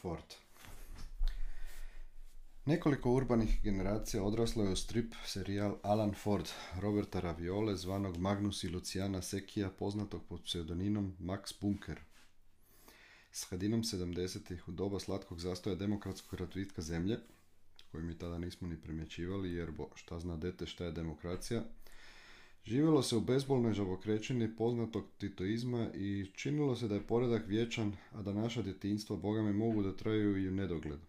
Ford Nekoliko urbanih generacija odraslo je u strip serijal Alan Ford, Roberta Raviole, zvanog Magnus i Luciana Sekija, poznatog pod pseudonimom Max Bunker. S hadinom 70-ih u doba slatkog zastoja demokratskog razvitka zemlje, koju mi tada nismo ni primjećivali, jer bo šta zna dete šta je demokracija, živjelo se u bezbolnoj žabokrećini poznatog titoizma i činilo se da je poredak vječan, a da naša djetinstva bogame mogu da traju i u nedogled.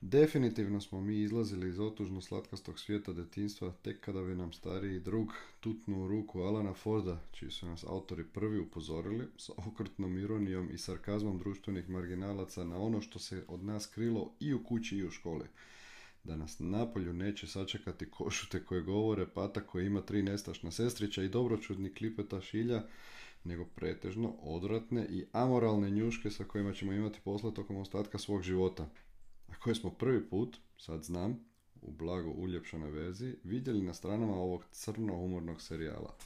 Definitivno smo mi izlazili iz otužno slatkastog svijeta detinstva tek kada bi nam stariji drug tutnu u ruku Alana Forda, čiji su nas autori prvi upozorili, sa okrutnom ironijom i sarkazmom društvenih marginalaca na ono što se od nas krilo i u kući i u školi. Da nas napolju neće sačekati košute koje govore pata koji ima tri nestašna sestrića i dobročudni klipeta šilja, nego pretežno odvratne i amoralne njuške sa kojima ćemo imati posla tokom ostatka svog života a koje smo prvi put, sad znam, u blago uljepšanoj verziji, vidjeli na stranama ovog crno-humornog serijala.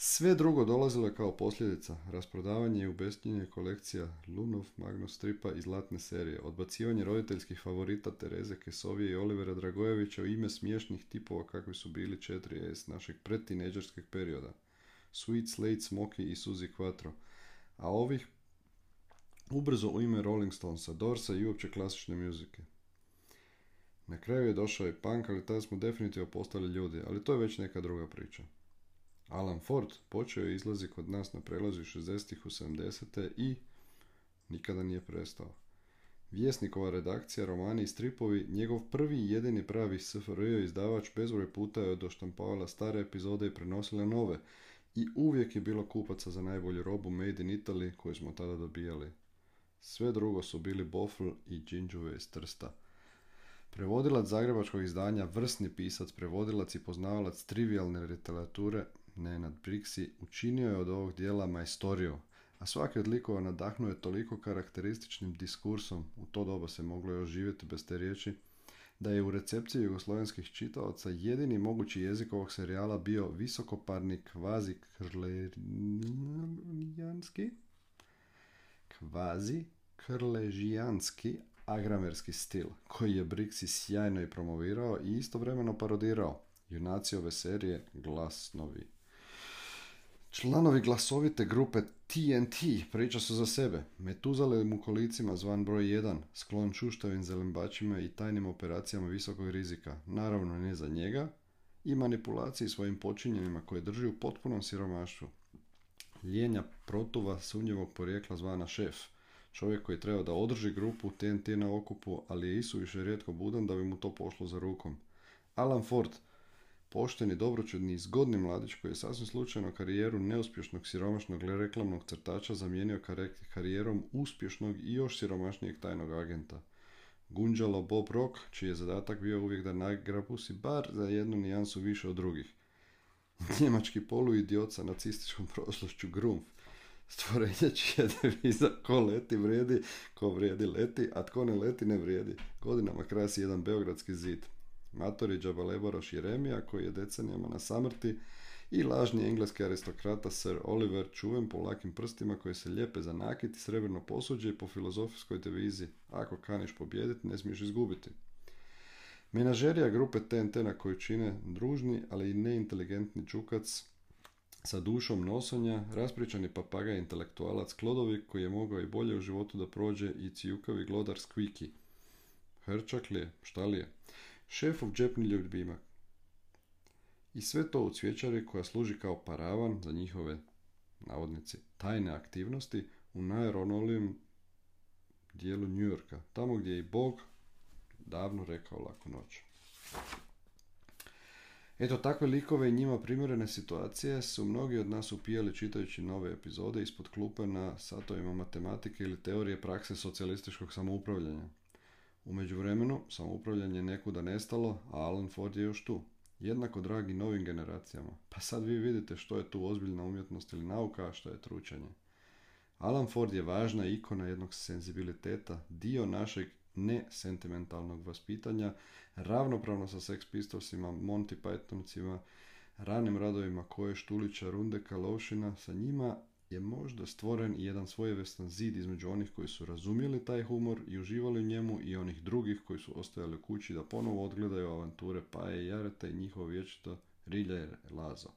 Sve drugo dolazilo je kao posljedica, rasprodavanje i ubestinjenje kolekcija Lunov, Magnus Stripa i zlatne serije, odbacivanje roditeljskih favorita Tereze Kesovije i Olivera Dragojevića u ime smiješnih tipova kakvi su bili 4S našeg predtineđerskog perioda. Sweet Slate Smoky i Suzy Quattro. A ovih ubrzo u ime Rolling Stonesa, Dorsa i uopće klasične muzike. Na kraju je došao i punk, ali tada smo definitivno postali ljudi, ali to je već neka druga priča. Alan Ford počeo je izlazi kod nas na prelazu 60-ih u 70 i nikada nije prestao. Vjesnikova redakcija, romani i stripovi, njegov prvi i jedini pravi SFRJ izdavač bezbroj puta je doštampavala stare epizode i prenosila nove i uvijek je bilo kupaca za najbolju robu Made in Italy koju smo tada dobijali. Sve drugo su bili Bofl i Džinđuve iz Trsta. Prevodilac zagrebačkog izdanja, vrsni pisac, prevodilac i poznavalac trivialne literature, Nenad Brixi, učinio je od ovog dijela majstoriju, a svaki od likova nadahnuo je toliko karakterističnim diskursom, u to doba se moglo još živjeti bez te riječi, da je u recepciji jugoslovenskih čitaoca jedini mogući jezik ovog serijala bio visokoparni kvazi krlerijanski, kvazi krležijanski agramerski stil, koji je Brixi sjajno i promovirao i istovremeno parodirao. Junaci ove serije glasnovi. Članovi glasovite grupe TNT priča su za sebe. Metuzale u kolicima zvan broj 1, sklon čuštavim zelembačima i tajnim operacijama visokog rizika. Naravno ne za njega i manipulaciji svojim počinjenima koje drži u potpunom siromaštvu ljenja protuva sumnjivog porijekla zvana šef. Čovjek koji treba da održi grupu TNT na okupu, ali je više rijetko budan da bi mu to pošlo za rukom. Alan Ford, pošteni, dobročudni i zgodni mladić koji je sasvim slučajno karijeru neuspješnog siromašnog reklamnog crtača zamijenio karijerom uspješnog i još siromašnijeg tajnog agenta. Gunđalo Bob Rock, čiji je zadatak bio uvijek da nagrabusi bar za jednu nijansu više od drugih njemački poluidiot sa nacističkom prošlošću Grumf. Stvorenje čija deviza ko leti vrijedi, ko vrijedi leti, a tko ne leti ne vrijedi. Godinama krasi jedan beogradski zid. Matori Džabaleboroš Jeremija koji je decenijama na samrti i lažni engleski aristokrata Sir Oliver čuven po lakim prstima koji se lijepe za nakit i srebrno posuđe i po filozofijskoj devizi ako kaniš pobijediti ne smiješ izgubiti. Menažerija grupe TNT na koju čine družni, ali i neinteligentni čukac sa dušom nosonja, raspričani papaga intelektualac Klodovi koji je mogao i bolje u životu da prođe i cijukavi glodar Squeaky. Hrčak li je? Šta li je? Šefov džepni ljubimak. I sve to u cvjećari koja služi kao paravan za njihove, navodnici, tajne aktivnosti u najeronolijem dijelu Yorka, tamo gdje je i Bog davno rekao laku noć. Eto, takve likove i njima primjerene situacije su mnogi od nas upijali čitajući nove epizode ispod klupe na satovima matematike ili teorije prakse socijalističkog samoupravljanja. U međuvremenu, samoupravljanje je nekuda nestalo, a Alan Ford je još tu. Jednako dragi novim generacijama. Pa sad vi vidite što je tu ozbiljna umjetnost ili nauka, a što je tručanje. Alan Ford je važna ikona jednog senzibiliteta, dio našeg nesentimentalnog vaspitanja, ravnopravno sa Sex Pistolsima, Monty Pythoncima, ranim radovima koje Štulića, Rundeka, Lovšina, sa njima je možda stvoren i jedan svojevrstan zid između onih koji su razumjeli taj humor i uživali u njemu i onih drugih koji su ostajali u kući da ponovo odgledaju avanture Paje i Jareta i njihovo vječito Rilja i.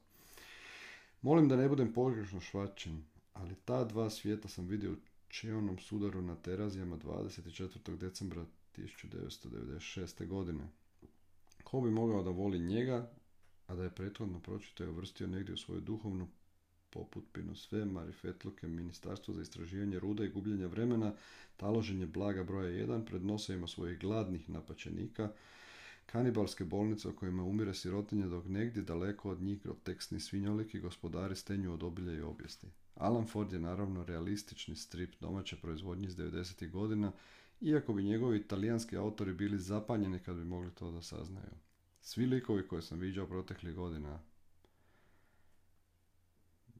Molim da ne budem pogrešno švačen, ali ta dva svijeta sam vidio u Čeonom sudaru na terazijama 24. decembra 1996. godine. Ko bi mogao da voli njega, a da je prethodno pročito i uvrstio negdje u svoju duhovnu poput Pinosfe, Marifetluke, Ministarstvo za istraživanje ruda i gubljenja vremena, taloženje blaga broja 1 pred nosovima svojih gladnih napačenika, kanibalske bolnice u kojima umire sirotinje dok negdje daleko od njih groteksni svinjolik i gospodari stenju od obilja i objesti. Alan Ford je naravno realistični strip domaće proizvodnje iz 90. godina, iako bi njegovi italijanski autori bili zapanjeni kad bi mogli to da saznaju. Svi likovi koje sam viđao proteklih godina,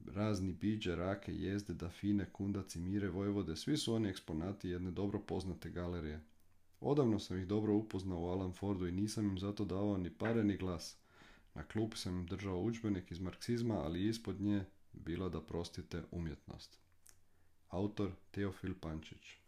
razni biđe, rake, jezde, dafine, kundaci, mire, vojvode, svi su oni eksponati jedne dobro poznate galerije. Odavno sam ih dobro upoznao u Alan Fordu i nisam im zato davao ni pare ni glas. Na klupi sam im držao udžbenik iz marksizma, ali ispod nje bila da prostite umjetnost. Autor Teofil Pančić